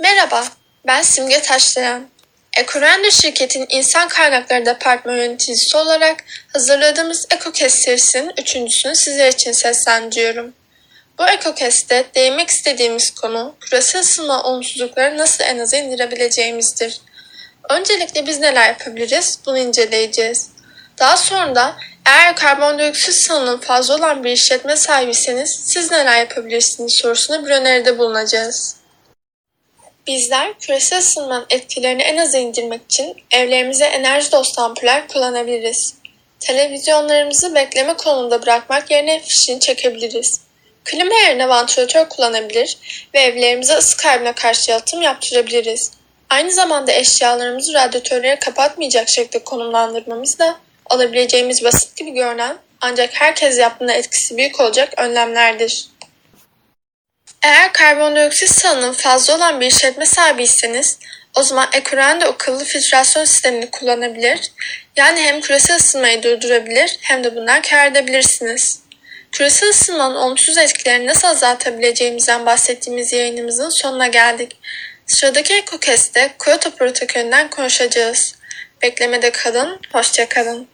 Merhaba, ben Simge Taşlayan. Ekorendo şirketin insan kaynakları departmanı yöneticisi olarak hazırladığımız EcoCast serisinin üçüncüsünü sizler için seslendiriyorum. Bu EcoCast'te değinmek istediğimiz konu küresel ısınma olumsuzlukları nasıl en aza indirebileceğimizdir. Öncelikle biz neler yapabiliriz bunu inceleyeceğiz. Daha sonra da eğer karbondioksit salınımı fazla olan bir işletme sahibiyseniz siz neler yapabilirsiniz sorusuna bir öneride bulunacağız. Bizler küresel ısınmanın etkilerini en aza indirmek için evlerimize enerji dostu ampuller kullanabiliriz. Televizyonlarımızı bekleme konumunda bırakmak yerine fişini çekebiliriz. Klima yerine vantilatör kullanabilir ve evlerimize ısı kaybına karşı yalıtım yaptırabiliriz. Aynı zamanda eşyalarımızı radyatörlere kapatmayacak şekilde konumlandırmamız da alabileceğimiz basit gibi görünen ancak herkes yaptığında etkisi büyük olacak önlemlerdir. Eğer karbondioksit salınımı fazla olan bir işletme sahibiyseniz o zaman Ekurende akıllı filtrasyon sistemini kullanabilir. Yani hem küresel ısınmayı durdurabilir hem de bundan kâr edebilirsiniz. Küresel ısınmanın olumsuz etkilerini nasıl azaltabileceğimizden bahsettiğimiz yayınımızın sonuna geldik. Sıradaki EcoCast'te Kyoto protokolünden konuşacağız. Beklemede kalın, hoşça kalın.